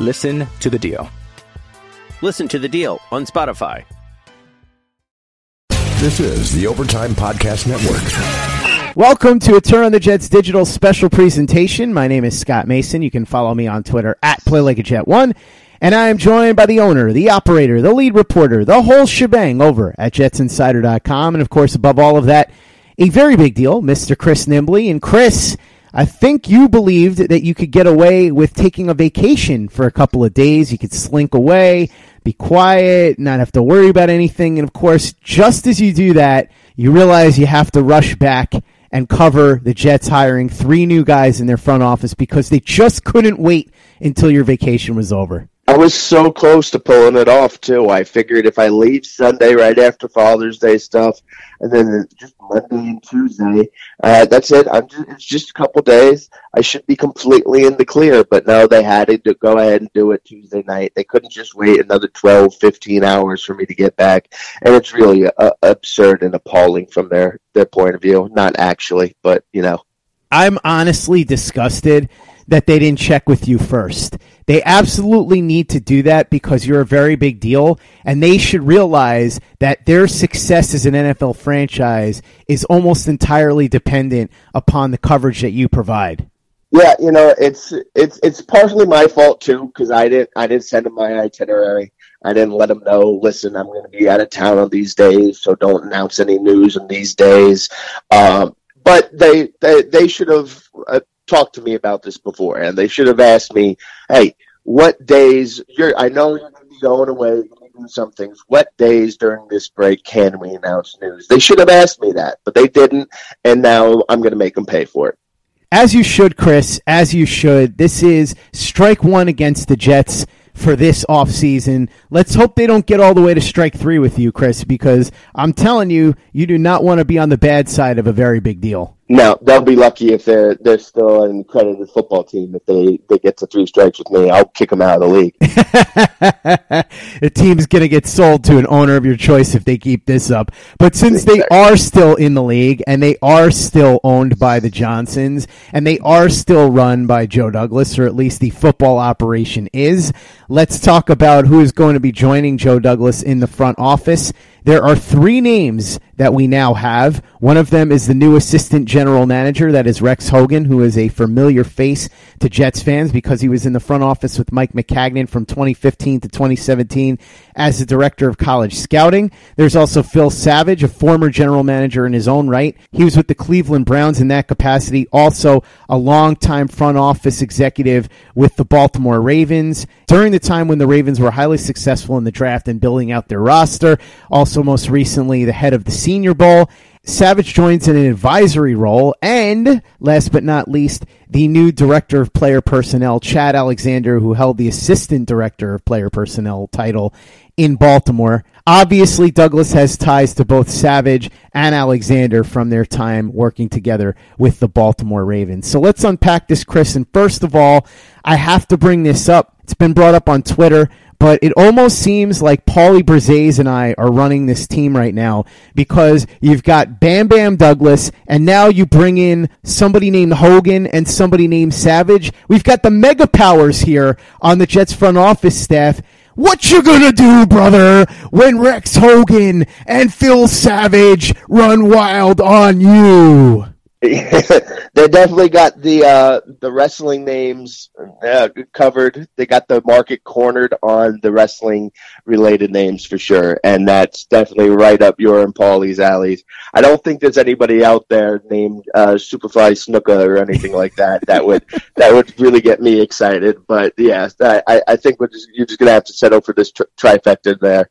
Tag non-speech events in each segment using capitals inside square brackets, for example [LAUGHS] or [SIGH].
Listen to The Deal. Listen to The Deal on Spotify. This is the Overtime Podcast Network. Welcome to a Turn on the Jets digital special presentation. My name is Scott Mason. You can follow me on Twitter at PlayLikeAJet1. And I am joined by the owner, the operator, the lead reporter, the whole shebang over at JetsInsider.com. And of course, above all of that, a very big deal, Mr. Chris Nimbley. And Chris, I think you believed that you could get away with taking a vacation for a couple of days. You could slink away, be quiet, not have to worry about anything. And of course, just as you do that, you realize you have to rush back and cover the Jets hiring three new guys in their front office because they just couldn't wait until your vacation was over. I was so close to pulling it off too. I figured if I leave Sunday right after Father's Day stuff, and then just Monday and Tuesday, uh, that's it. I'm just, it's just a couple days. I should be completely in the clear. But no, they had to go ahead and do it Tuesday night. They couldn't just wait another 12, 15 hours for me to get back. And it's really uh, absurd and appalling from their their point of view. Not actually, but you know. I'm honestly disgusted that they didn't check with you first. They absolutely need to do that because you're a very big deal, and they should realize that their success as an NFL franchise is almost entirely dependent upon the coverage that you provide. Yeah, you know, it's it's it's partially my fault too because I didn't I didn't send them my itinerary. I didn't let them know. Listen, I'm going to be out of town on these days, so don't announce any news on these days. Um, but they they they should have uh, talked to me about this before, and they should have asked me, "Hey, what days? You're I know you're going to be going away." you're gonna do Some things. What days during this break can we announce news? They should have asked me that, but they didn't, and now I'm going to make them pay for it. As you should, Chris, as you should. This is strike one against the Jets for this offseason. Let's hope they don't get all the way to strike three with you, Chris, because I'm telling you, you do not want to be on the bad side of a very big deal. No, they'll be lucky if they're they're still an accredited football team. If they, they get to three strikes with me, I'll kick them out of the league. [LAUGHS] the team's going to get sold to an owner of your choice if they keep this up. But since they are still in the league and they are still owned by the Johnsons and they are still run by Joe Douglas, or at least the football operation is, let's talk about who is going to be joining Joe Douglas in the front office. There are three names that we now have. One of them is the new assistant general manager, that is Rex Hogan, who is a familiar face to Jets fans because he was in the front office with Mike Maccagnan from 2015 to 2017 as the director of college scouting. There's also Phil Savage, a former general manager in his own right. He was with the Cleveland Browns in that capacity, also a longtime front office executive with the Baltimore Ravens during the time when the Ravens were highly successful in the draft and building out their roster. Also, most recently, the head of the Senior Bowl. Savage joins in an advisory role, and last but not least, the new director of player personnel, Chad Alexander, who held the assistant director of player personnel title in Baltimore. Obviously, Douglas has ties to both Savage and Alexander from their time working together with the Baltimore Ravens. So let's unpack this, Chris. And first of all, I have to bring this up. It's been brought up on Twitter but it almost seems like Paulie Brzez and I are running this team right now because you've got Bam Bam Douglas, and now you bring in somebody named Hogan and somebody named Savage. We've got the mega powers here on the Jets front office staff. What you gonna do, brother, when Rex Hogan and Phil Savage run wild on you? [LAUGHS] they definitely got the uh, the wrestling names uh, covered. They got the market cornered on the wrestling related names for sure, and that's definitely right up your and Paulie's alleys. I don't think there's anybody out there named uh, Superfly Snuka or anything like that that would [LAUGHS] that would really get me excited. But yeah, I, I think just, you're just gonna have to settle for this tri- trifecta there.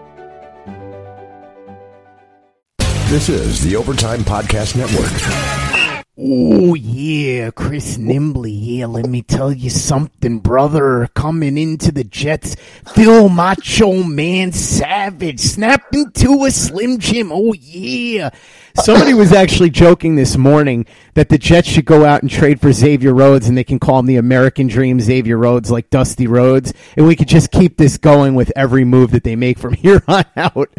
This is the Overtime Podcast Network. Oh yeah, Chris Nimbley here. Let me tell you something, brother. Coming into the Jets, Phil Macho Man Savage snapped into a Slim Jim. Oh yeah. Somebody was actually joking this morning that the Jets should go out and trade for Xavier Rhodes and they can call him the American Dream Xavier Rhodes like Dusty Rhodes. And we could just keep this going with every move that they make from [LAUGHS] here on out.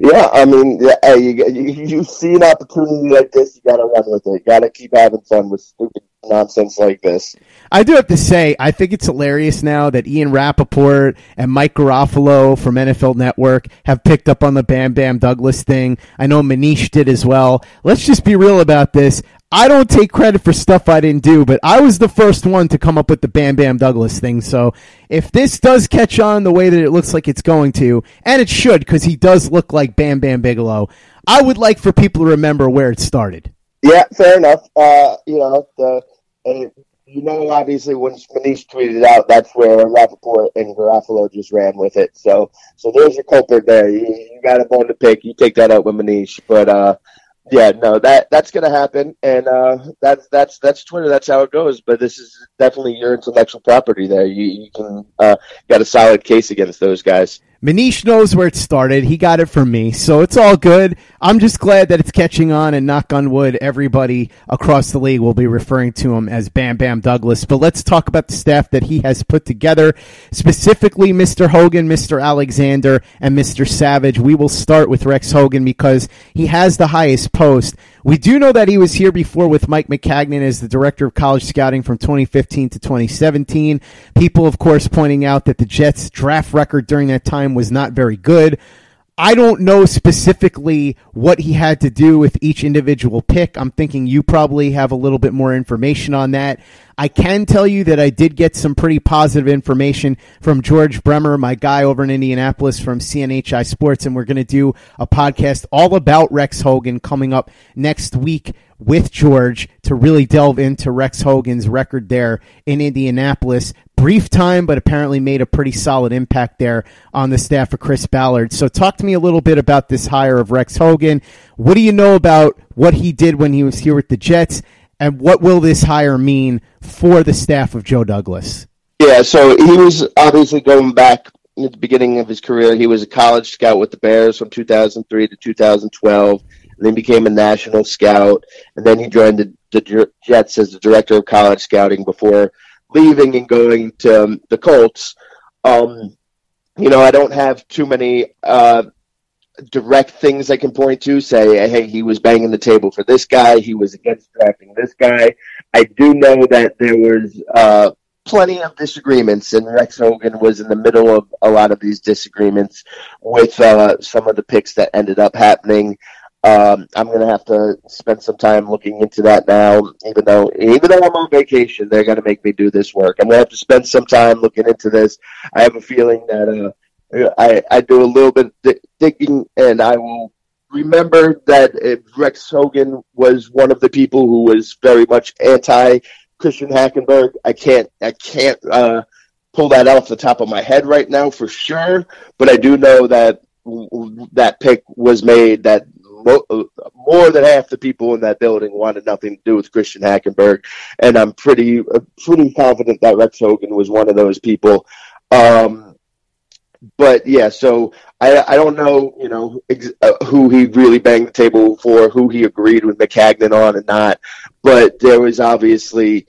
yeah, I mean, yeah, hey, you, you, you see an opportunity like this, you got to run with it. Got to keep having fun with stupid nonsense like this. I do have to say, I think it's hilarious now that Ian Rapoport and Mike Garafolo from NFL Network have picked up on the Bam Bam Douglas thing. I know Manish did as well. Let's just be real about this. I don't take credit for stuff I didn't do, but I was the first one to come up with the Bam Bam Douglas thing. So if this does catch on the way that it looks like it's going to, and it should because he does look like Bam Bam Bigelow, I would like for people to remember where it started. Yeah, fair enough. Uh, you know, the and you know, obviously, when Manish tweeted out, that's where Rapoport and Garafolo just ran with it. So, so there's your culprit there. You, you got a bone to pick. You take that out with Manish. But uh, yeah, no, that that's gonna happen, and uh, that's that's that's Twitter. That's how it goes. But this is definitely your intellectual property. There, you you can uh, got a solid case against those guys. Manish knows where it started. He got it from me, so it's all good. I'm just glad that it's catching on, and knock on wood, everybody across the league will be referring to him as Bam Bam Douglas. But let's talk about the staff that he has put together, specifically Mr. Hogan, Mr. Alexander, and Mr. Savage. We will start with Rex Hogan because he has the highest post. We do know that he was here before with Mike Maccagnan as the director of college scouting from 2015 to 2017. People, of course, pointing out that the Jets' draft record during that time was not very good. I don't know specifically what he had to do with each individual pick. I'm thinking you probably have a little bit more information on that. I can tell you that I did get some pretty positive information from George Bremer, my guy over in Indianapolis from CNHI Sports, and we're going to do a podcast all about Rex Hogan coming up next week with George to really delve into Rex Hogan's record there in Indianapolis. Brief time, but apparently made a pretty solid impact there on the staff of Chris Ballard. So, talk to me a little bit about this hire of Rex Hogan. What do you know about what he did when he was here with the Jets? And what will this hire mean for the staff of Joe Douglas? Yeah, so he was obviously going back at the beginning of his career. He was a college scout with the Bears from 2003 to 2012 and then became a national scout, and then he joined the, the Jets as the director of college scouting before leaving and going to um, the Colts. Um, you know, I don't have too many uh, direct things I can point to. Say, hey, he was banging the table for this guy. He was against drafting this guy. I do know that there was uh, plenty of disagreements, and Rex Hogan was in the middle of a lot of these disagreements with uh, some of the picks that ended up happening. Um, I'm gonna have to spend some time looking into that now. Even though, even though I'm on vacation, they're gonna make me do this work. I'm gonna have to spend some time looking into this. I have a feeling that uh, I I do a little bit digging, and I will remember that Rex Hogan was one of the people who was very much anti Christian Hackenberg. I can't I can't uh, pull that off the top of my head right now for sure, but I do know that that pick was made that more than half the people in that building wanted nothing to do with Christian Hackenberg, and I'm pretty pretty confident that Rex Hogan was one of those people. Um, but yeah, so I I don't know, you know, ex- uh, who he really banged the table for, who he agreed with Maccagnan on and not, but there was obviously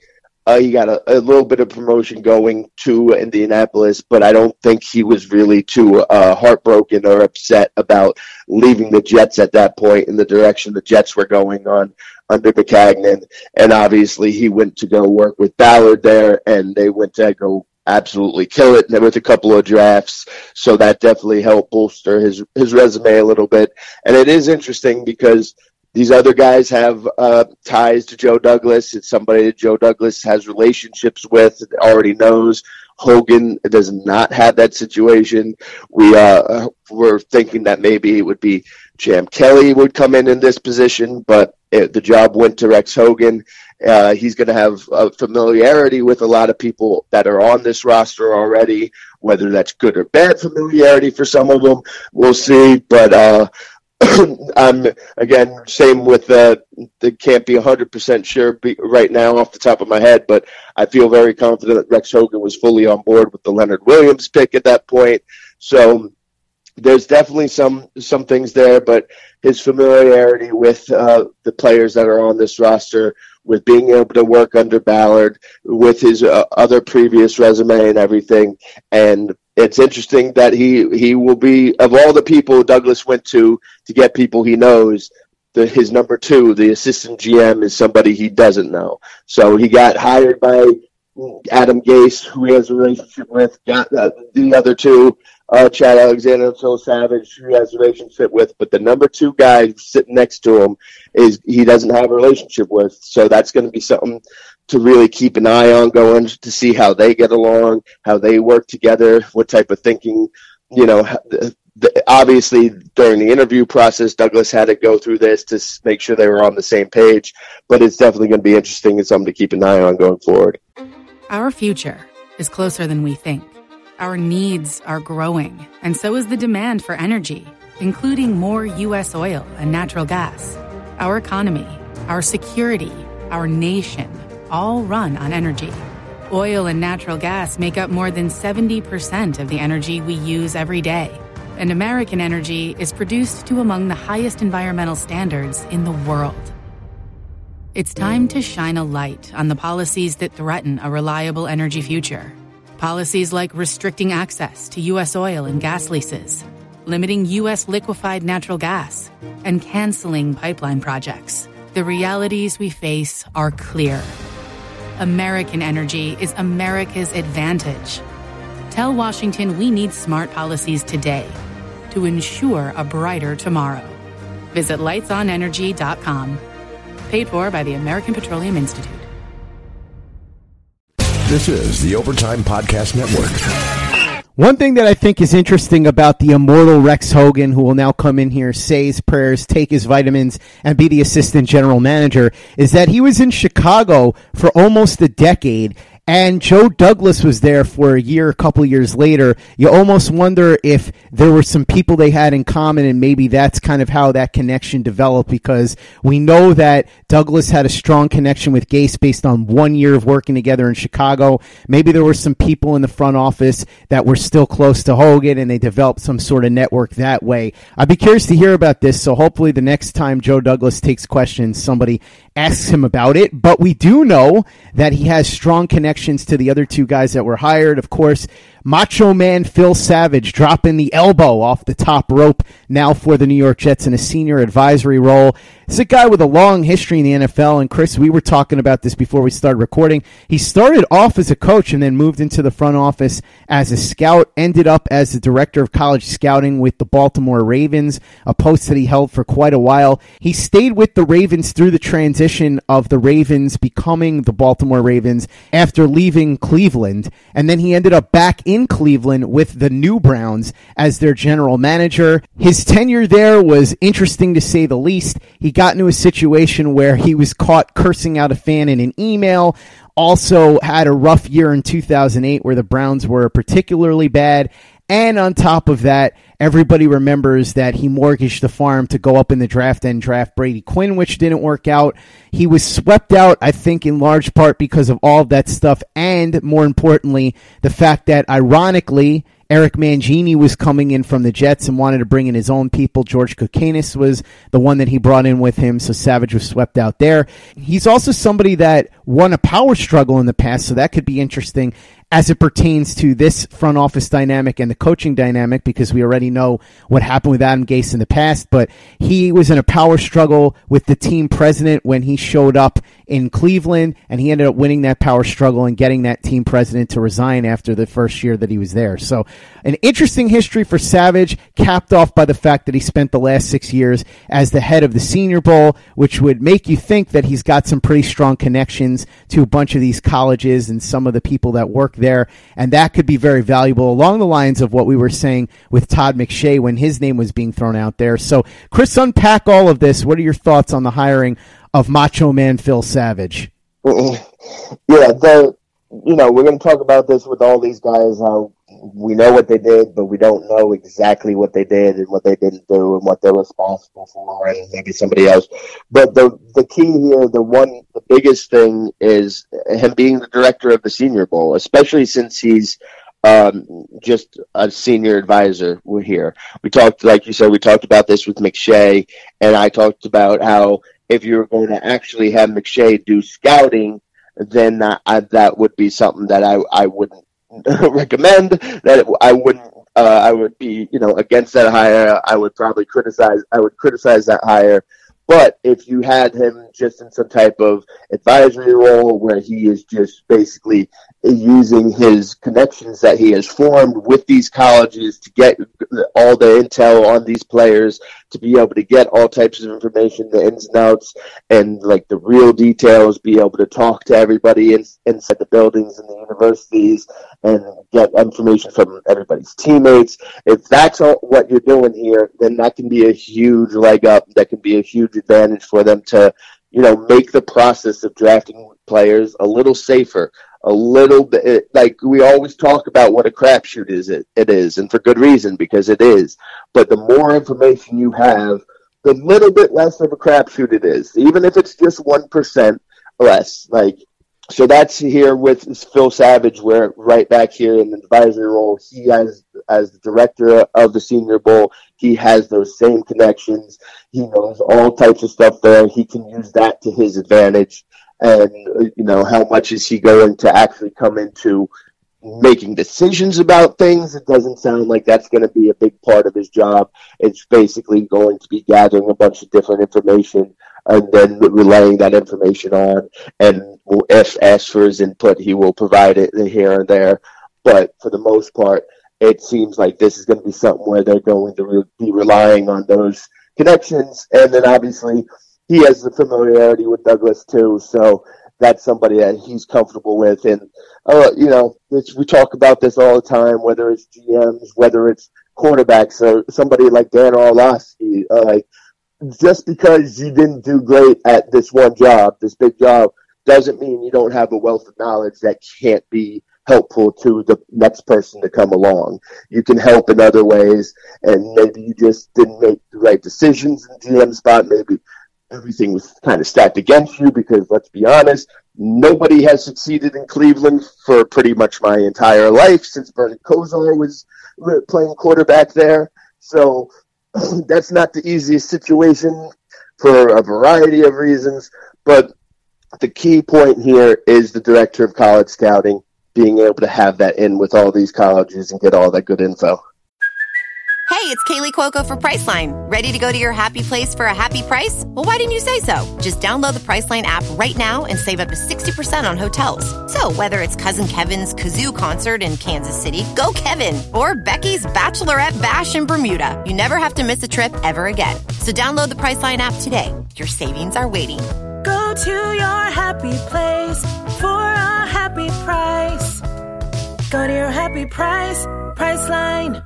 uh, he got a, a, little bit of promotion going to Indianapolis, but I don't think he was really too uh, heartbroken or upset about leaving the Jets at that point in the direction the Jets were going on under Maccagnan. And obviously, he went to go work with Ballard there, and they went to go absolutely kill it with a couple of drafts. So that definitely helped bolster his his resume a little bit. And it is interesting because these other guys have uh, ties to Joe Douglas. It's somebody that Joe Douglas has relationships with, already knows. Hogan does not have that situation. We uh, were thinking that maybe it would be Champ Kelly would come in in this position, but it, the job went to Rex Hogan. Uh, he's going to have a familiarity with a lot of people that are on this roster already. Whether that's good or bad familiarity for some of them, we'll see. But uh, [COUGHS] I'm again same with the the can't be 100% sure right now off the top of my head, but I feel very confident that Rex Hogan was fully on board with the Leonard Williams pick at that point. So there's definitely some some things there, but his familiarity with uh, the players that are on this roster, with being able to work under Ballard, with his uh, other previous resume and everything, and it's interesting that he he will be of all the people Douglas went to to get people he knows. The, his number two, the assistant GM, is somebody he doesn't know. So he got hired by Adam Gase, who he has a relationship with. Got uh, the other two, uh, Chad Alexander and Phil Savage, who has a relationship with. But the number two guy sitting next to him is he doesn't have a relationship with. So that's going to be something to really keep an eye on going to see how they get along, how they work together, what type of thinking, you know, obviously during the interview process, Douglas had to go through this to make sure they were on the same page, but it's definitely going to be interesting and something to keep an eye on going forward. Our future is closer than we think. Our needs are growing, and so is the demand for energy, including more U.S. oil and natural gas. Our economy, our security, our nation all run on energy. Oil and natural gas make up more than 70% of the energy we use every day. And American energy is produced to among the highest environmental standards in the world. It's time to shine a light on the policies that threaten a reliable energy future. Policies like restricting access to U.S. oil and gas leases, limiting U.S. liquefied natural gas, and canceling pipeline projects. The realities we face are clear American energy is America's advantage. Tell Washington we need smart policies today to ensure a brighter tomorrow. Visit lightsonenergy.com. Paid for by the American Petroleum Institute. This is the Overtime Podcast Network. One thing that I think is interesting about the immortal Rex Hogan, who will now come in here, say his prayers, take his vitamins, and be the assistant general manager, is that he was in Chicago for almost a decade and Joe Douglas was there for a year, a couple years later. You almost wonder if there were some people they had in common, and maybe that's kind of how that connection developed because we know that Douglas had a strong connection with Gase based on one year of working together in Chicago. Maybe there were some people in the front office that were still close to Hogan, and they developed some sort of network that way. I'd be curious to hear about this, so hopefully the next time Joe Douglas takes questions, somebody asks him about it. But we do know that he has strong connections to the other two guys that were hired. Of course, Macho Man Phil Savage dropping the elbow off the top rope now for the New York Jets in a senior advisory role. It's a guy with a long history in the NFL. And Chris, we were talking about this before we started recording. He started off as a coach and then moved into the front office as a scout, ended up as the director of college scouting with the Baltimore Ravens, a post that he held for quite a while. He stayed with the Ravens through the transition of the Ravens becoming the Baltimore Ravens after leaving Cleveland. And then he ended up back in Cleveland with the new Browns as their general manager. His tenure there was interesting to say the least. He got into a situation where he was caught cursing out a fan in an email. Also had a rough year in 2008 where the Browns were particularly bad. And on top of that, everybody remembers that he mortgaged the farm to go up in the draft and draft Brady Quinn, which didn't work out. He was swept out, I think, in large part because of all that stuff. And more importantly, the fact that ironically, Eric Mangini was coming in from the Jets and wanted to bring in his own people. George Kokinis was the one that he brought in with him, so Savage was swept out there. He's also somebody that won a power struggle in the past, so that could be interesting as it pertains to this front office dynamic and the coaching dynamic because we already know what happened with Adam Gase in the past, but he was in a power struggle with the team president when he showed up in Cleveland and he ended up winning that power struggle and getting that team president to resign after the first year that he was there. So an interesting history for Savage capped off by the fact that he spent the last six years as the head of the Senior Bowl, which would make you think that he's got some pretty strong connections to a bunch of these colleges and some of the people that work there, and that could be very valuable along the lines of what we were saying with Todd McShay when his name was being thrown out there. So, Chris, unpack all of this. What are your thoughts on the hiring of Macho Man Phil Savage? [LAUGHS] Yeah, the you know we're going to talk about this with all these guys. How we know what they did, but we don't know exactly what they did and what they didn't do and what they're responsible for, and maybe somebody else. But the the key here, the one, the biggest thing is him being the director of the Senior Bowl, especially since he's um, just a senior advisor We're here. We talked, like you said, we talked about this with McShay, and I talked about how if you're going to actually have McShay do scouting, then that, I, that would be something that I, I wouldn't [LAUGHS] recommend that I wouldn't uh, I would be you know against that hire. I would probably criticize I would criticize that hire. But if you had him just in some type of advisory role where he is just basically using his connections that he has formed with these colleges to get all the intel on these players, to be able to get all types of information, the ins and outs, and like the real details, be able to talk to everybody in, inside the buildings and the universities and get information from everybody's teammates. If that's all, what you're doing here, then that can be a huge leg up. That can be a huge advantage for them to, you know, make the process of drafting players a little safer, a little bit like we always talk about what a crapshoot is it, it is and for good reason because it is. But the more information you have the little bit less of a crapshoot it is. Even if it's just 1% less like so that's here with Phil Savage where right back here in the advisory role. He has as the director of the senior bowl he has those same connections. He knows all types of stuff there. He can use that to his advantage. And you know how much is he going to actually come into making decisions about things? It doesn't sound like that's going to be a big part of his job. It's basically going to be gathering a bunch of different information and then relaying that information on and if asked for his input he will provide it here and there but for the most part it seems like this is going to be something where they're going to be relying on those connections and then obviously he has the familiarity with Douglas too, so that's somebody that he's comfortable with. And uh, you know, we talk about this all the time, whether it's GMs, whether it's quarterbacks, so somebody like Dan Orlovsky, uh, like just because you didn't do great at this one job, this big job, doesn't mean you don't have a wealth of knowledge that can't be helpful to the next person to come along. You can help in other ways, and maybe you just didn't make the right decisions in GM spot. Maybe everything was kind of stacked against you because, let's be honest, nobody has succeeded in Cleveland for pretty much my entire life since Bernie Kosar was playing quarterback there. So [CLEARS THROAT] that's not the easiest situation for a variety of reasons. But the key point here is the director of college scouting being able to have that in with all these colleges and get all that good info. Hey, it's Kaley Cuoco for Priceline. Ready to go to your happy place for a happy price? Well, why didn't you say so? Just download the Priceline app right now and save up to 60% on hotels. So, whether it's Cousin Kevin's Kazoo concert in Kansas City, go Kevin, or Becky's Bachelorette Bash in Bermuda, you never have to miss a trip ever again. So, download the Priceline app today. Your savings are waiting. Go to your happy place for a happy price. Go to your happy price, Priceline.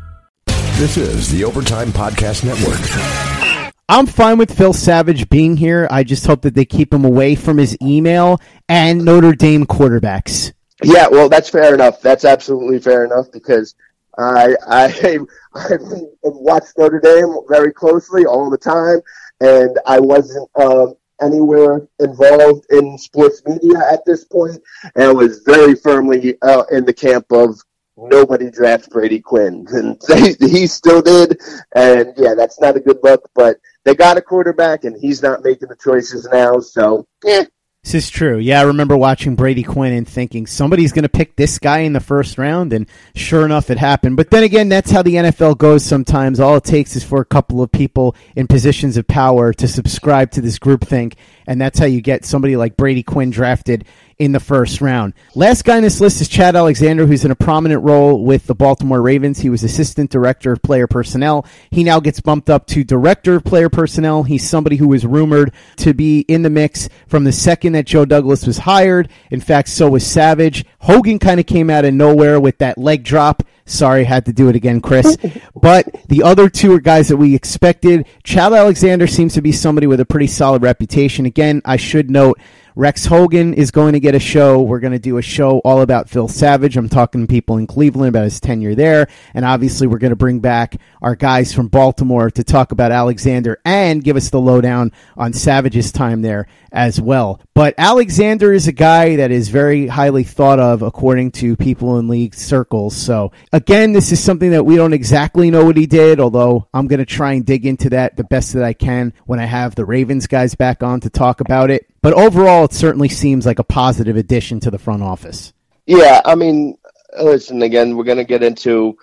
This is the Overtime Podcast Network. I'm fine with Phil Savage being here. I just hope that they keep him away from his email and Notre Dame quarterbacks. Yeah, well, that's fair enough. That's absolutely fair enough because I I [LAUGHS] I watched Notre Dame very closely all the time, and I wasn't um, anywhere involved in sports media at this point, and was very firmly uh, in the camp of nobody drafts Brady Quinn, [LAUGHS] and he still did. And yeah, that's not a good look. But they got a quarterback, and he's not making the choices now. So yeah. This is true. Yeah, I remember watching Brady Quinn and thinking somebody's going to pick this guy in the first round, and sure enough, it happened. But then again, that's how the NFL goes sometimes. All it takes is for a couple of people in positions of power to subscribe to this groupthink, and that's how you get somebody like Brady Quinn drafted in the first round. Last guy on this list is Chad Alexander, who's in a prominent role with the Baltimore Ravens. He was assistant director of player personnel. He now gets bumped up to director of player personnel. He's somebody who was rumored to be in the mix from the second that Joe Douglas was hired. In fact, so was Savage. Hogan kind of came out of nowhere with that leg drop. Sorry, had to do it again, Chris. [LAUGHS] but the other two are guys that we expected. Chad Alexander seems to be somebody with a pretty solid reputation. Again, I should note Rex Hogan is going to get a show. We're going to do a show all about Phil Savage. I'm talking to people in Cleveland about his tenure there. And obviously, we're going to bring back our guys from Baltimore to talk about Alexander and give us the lowdown on Savage's time there as well. But Alexander is a guy that is very highly thought of according to people in league circles. So, again, this is something that we don't exactly know what he did, although I'm going to try and dig into that the best that I can when I have the Ravens guys back on to talk about it. But overall, it certainly seems like a positive addition to the front office. Yeah, I mean, listen, again, we're going to get into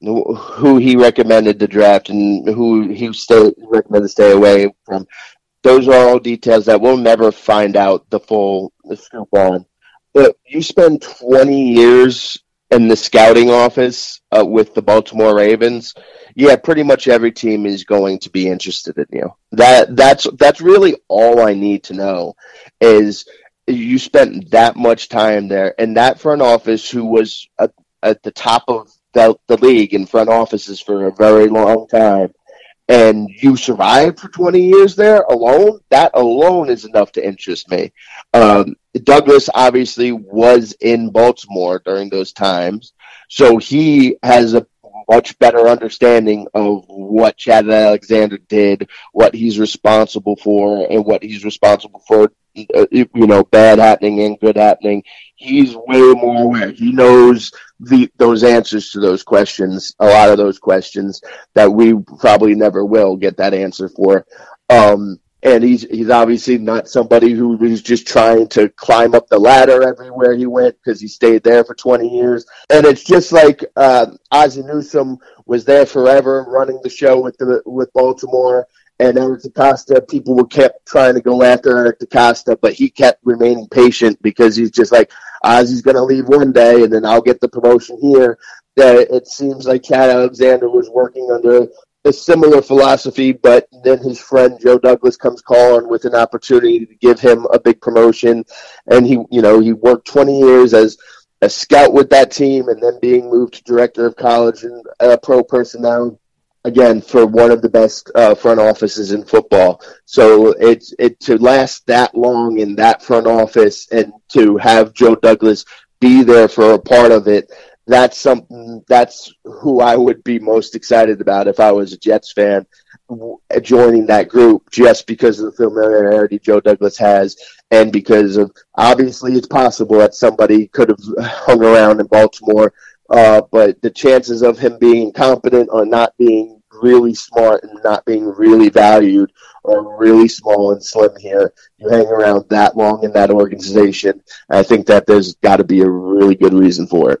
who he recommended to draft and who he stay, recommended to stay away from. Those are all details that we'll never find out the full the scoop on. But you spend 20 years in the scouting office uh, with the Baltimore Ravens, yeah, pretty much every team is going to be interested in you. That that's that's really all I need to know is you spent that much time there and that front office who was at, at the top of the, the league in front offices for a very long time and you survived for 20 years there alone, that alone is enough to interest me. Um, Douglas obviously was in Baltimore during those times, so he has a much better understanding of what Chad Alexander did, what he's responsible for, and what he's responsible for, uh, you know, bad happening and good happening. He's way more aware. He knows the those answers to those questions, a lot of those questions that we probably never will get that answer for. Um, and he's he's obviously not somebody who was just trying to climb up the ladder everywhere he went because he stayed there for 20 years. And it's just like uh, Ozzie was there forever, running the show with the with Baltimore. And Eric DeCosta, people were kept trying to go after Eric DeCosta, but he kept remaining patient because he's just like Ozzie's going to leave one day, and then I'll get the promotion here. That it seems like Chad Alexander was working under a similar philosophy, but then his friend Joe Douglas comes calling with an opportunity to give him a big promotion, and he, you know, he worked 20 years as a scout with that team, and then being moved to director of college and uh, pro personnel, again for one of the best uh, front offices in football. So it's it to last that long in that front office and to have Joe Douglas be there for a part of it. That's something. That's who I would be most excited about if I was a Jets fan, joining that group just because of the familiarity Joe Douglas has, and because of obviously it's possible that somebody could have hung around in Baltimore uh, but the chances of him being competent or not being really smart and not being really valued or really small and slim here. You hang around that long in that organization. I think that there's got to be a really good reason for it.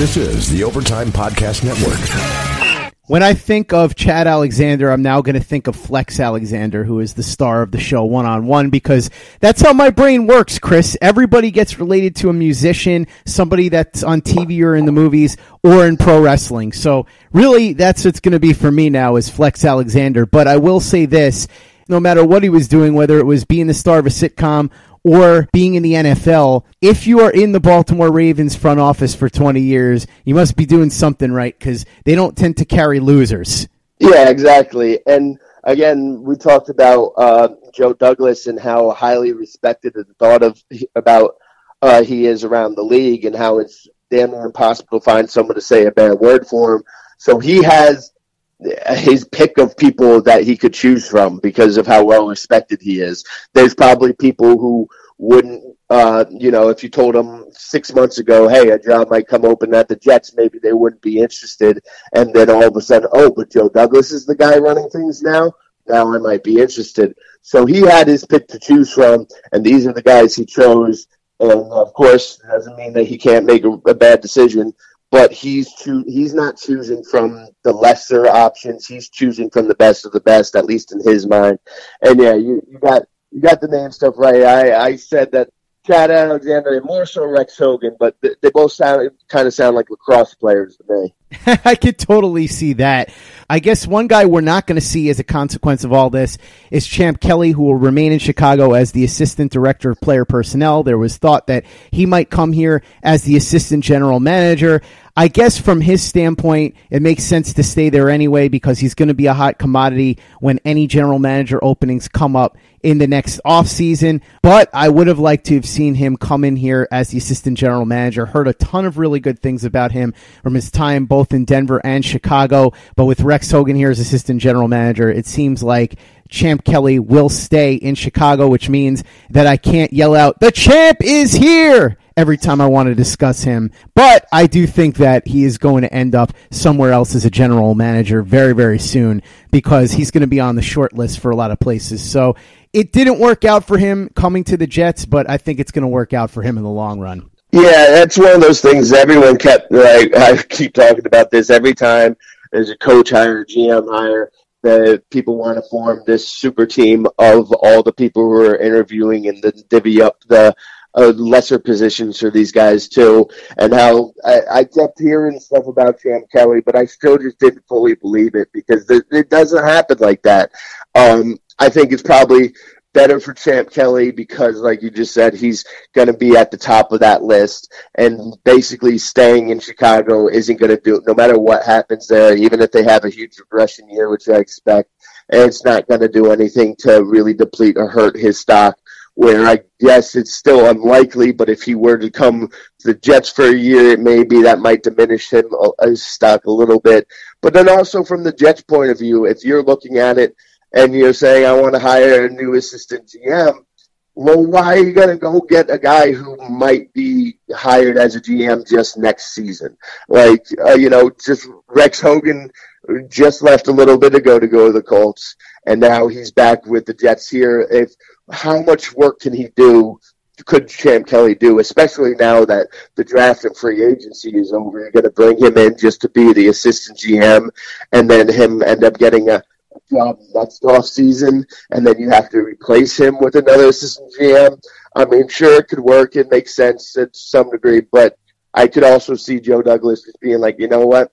This is the Overtime Podcast Network. When I think of Chad Alexander, I'm now going to think of Flex Alexander, who is the star of the show One on One, because that's how my brain works, Chris. Everybody gets related to a musician, somebody that's on TV or in the movies or in pro wrestling. So really, that's what's going to be for me now is Flex Alexander. But I will say this, no matter what he was doing, whether it was being the star of a sitcom or being in the NFL, if you are in the Baltimore Ravens front office for 20 years, you must be doing something right because they don't tend to carry losers. Yeah, exactly. And again, we talked about uh, Joe Douglas and how highly respected and thought of about uh, he is around the league and how it's damn near impossible to find someone to say a bad word for him. So he has his pick of people that he could choose from because of how well respected he is. There's probably people who wouldn't, uh, you know, if you told them six months ago, hey, a job might come open at the Jets, maybe they wouldn't be interested. And then all of a sudden, oh, but Joe Douglas is the guy running things now. Now I might be interested. So he had his pick to choose from, and these are the guys he chose. And of course, it doesn't mean that he can't make a, a bad decision but he's he's not choosing from the lesser options. He's choosing from the best of the best, at least in his mind. And yeah, you, you got you got the name stuff right. I, I said that Chad Alexander and more so Rex Hogan, but they both sound kind of sound like lacrosse players to me. [LAUGHS] I could totally see that. I guess one guy we're not going to see as a consequence of all this is Champ Kelly, who will remain in Chicago as the assistant director of player personnel. There was thought that he might come here as the assistant general manager. I guess from his standpoint, it makes sense to stay there anyway because he's going to be a hot commodity when any general manager openings come up in the next offseason. But I would have liked to have seen him come in here as the assistant general manager. Heard a ton of really good things about him from his time both in Denver and Chicago. But with Rex Hogan here as assistant general manager, it seems like Champ Kelly will stay in Chicago, which means that I can't yell out, the champ is here every time I want to discuss him. But I do think that he is going to end up somewhere else as a general manager very, very soon because he's going to be on the short list for a lot of places. So it didn't work out for him coming to the Jets, but I think it's going to work out for him in the long run. Yeah, that's one of those things everyone kept, like, [LAUGHS] I keep talking about this every time there's a coach hire, GM hire that people want to form this super team of all the people who are interviewing and then divvy up the uh, lesser positions for these guys too, and how I, I kept hearing stuff about Champ Kelly, but I still just didn't fully believe it because it, it doesn't happen like that. Um, I think it's probably better for Champ Kelly because, like you just said, he's going to be at the top of that list, and basically staying in Chicago isn't going to do it. No matter what happens there, even if they have a huge regression year, which I expect, it's not going to do anything to really deplete or hurt his stock where I guess it's still unlikely, but if he were to come to the Jets for a year, it may be that might diminish him uh, his stock a little bit. But then also from the Jets' point of view, if you're looking at it and you're saying I want to hire a new assistant GM, well, why are you going to go get a guy who might be hired as a GM just next season? Like, uh, you know, just Rex Hogan just left a little bit ago to go to the Colts, and now he's back with the Jets here. If how much work can he do could Champ Kelly do, especially now that the draft and free agency is over? You're going to bring him in just to be the assistant GM, and then him end up getting a job next off season, and then you have to replace him with another assistant GM. I mean, sure, it could work. It makes sense to some degree, but I could also see Joe Douglas just being like, you know what?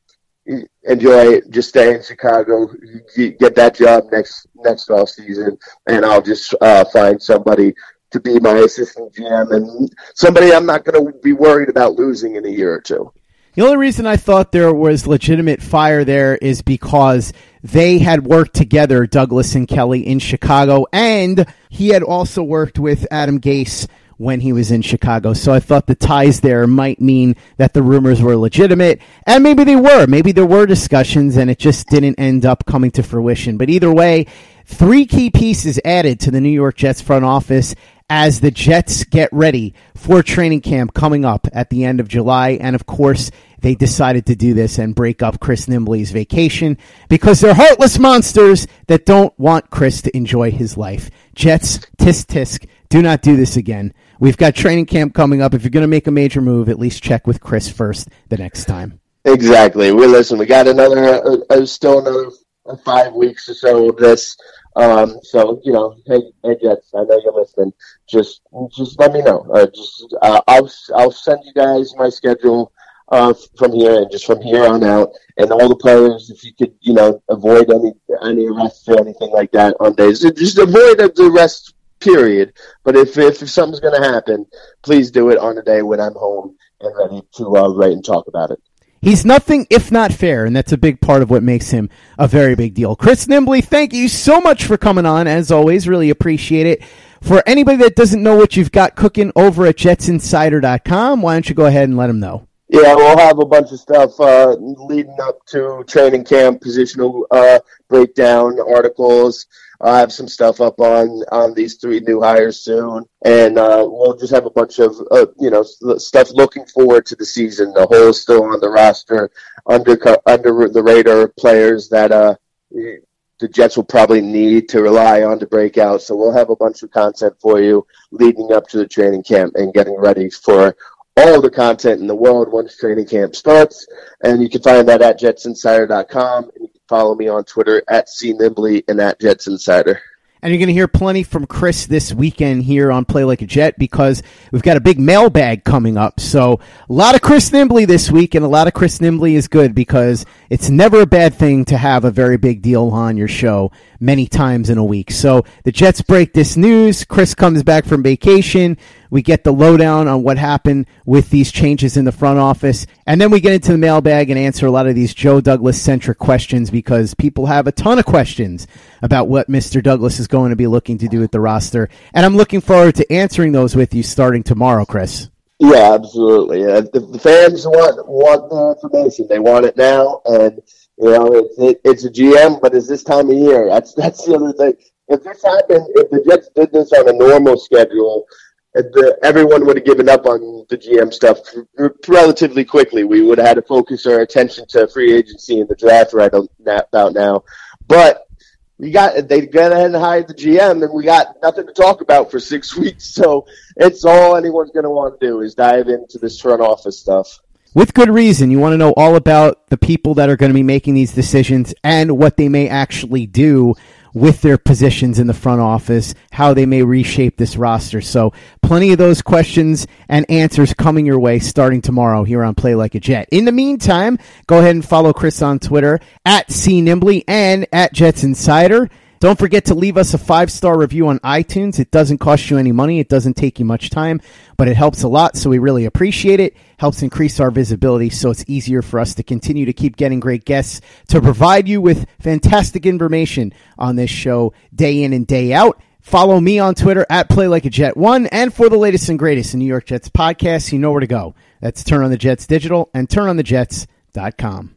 Enjoy it. Just stay in Chicago. Get that job next next off season, and I'll just uh, find somebody to be my assistant GM and somebody I'm not going to be worried about losing in a year or two. The only reason I thought there was legitimate fire there is because they had worked together, Douglas and Kelly, in Chicago, and he had also worked with Adam Gase when he was in Chicago. So I thought the ties there might mean that the rumors were legitimate, and maybe they were. Maybe there were discussions, and it just didn't end up coming to fruition. But either way, three key pieces added to the New York Jets front office as the Jets get ready for training camp coming up at the end of July. And of course, they decided to do this and break up Chris Nimbley's vacation because they're heartless monsters that don't want Chris to enjoy his life. Jets, tisk tisk, do not do this again. We've got training camp coming up. If you're going to make a major move, at least check with Chris first the next time. Exactly. We listen. We got another, uh, uh, still another five weeks or so of this. Um, so you know, hey, hey Jets, I know you're listening. Just, just let me know. Uh, just, uh, I'll, I'll send you guys my schedule uh, from here and just from here on out, and all the players, if you could, you know, avoid any any arrests or anything like that on days, just avoid the rest period. But if if, if something's going to happen, please do it on a day when I'm home and ready to uh, write and talk about it. He's nothing if not fair, and that's a big part of what makes him a very big deal. Chris Nimbley, thank you so much for coming on. As always, really appreciate it. For anybody that doesn't know what you've got cooking over at jetsinsider.com, why don't you go ahead and let them know? Yeah, we'll have a bunch of stuff uh, leading up to training camp, positional uh, breakdown articles. I have some stuff up on on these three new hires soon, and uh, we'll just have a bunch of uh, you know stuff looking forward to the season. The whole is still on the roster, under under the radar players that uh, the Jets will probably need to rely on to break out. So we'll have a bunch of content for you leading up to the training camp and getting ready for all the content in the world once training camp starts. And you can find that at jetsinsider.com. Follow me on Twitter at cnimbley and at Jets Insider. And you're going to hear plenty from Chris this weekend here on Play Like a Jet because we've got a big mailbag coming up. So a lot of Chris Nimbley this week, and a lot of Chris Nimbley is good because it's never a bad thing to have a very big deal on your show many times in a week. So the Jets break this news. Chris comes back from vacation. We get the lowdown on what happened with these changes in the front office. And then we get into the mailbag and answer a lot of these Joe Douglas centric questions because people have a ton of questions about what Mr. Douglas is going to be looking to do with the roster. And I'm looking forward to answering those with you starting tomorrow, Chris. Yeah, absolutely. Uh, the, the, fans want want the information. They want it now, and you know it's it, it's a GM, but it's this time of year. That's that's the other thing. If this happened, if the Jets did this on a normal schedule, the, everyone would have given up on the GM stuff relatively quickly. We would have had to focus our attention to free agency and the draft right about now. But we got they got ahead and hired the GM, and we got nothing to talk about for six [LAUGHS] weeks. So it's all anyone's going to want to do is dive into this front office stuff. With good reason, you want to know all about the people that are going to be making these decisions and what they may actually do with their positions in the front office, how they may reshape this roster. So, plenty of those questions and answers coming your way starting tomorrow here on Play Like a Jet. In the meantime, go ahead and follow Chris on Twitter at C and at Jets Insider. Don't forget to leave us a five star review on iTunes. It doesn't cost you any money. It doesn't take you much time, but it helps a lot. So we really appreciate it. Helps increase our visibility. So it's easier for us to continue to keep getting great guests to provide you with fantastic information on this show day in and day out. Follow me on Twitter at Play Like a Jet One, and for the latest and greatest in New York Jets podcasts, you know where to go. That's Turn on the Jets Digital and TurnOnTheJets.com.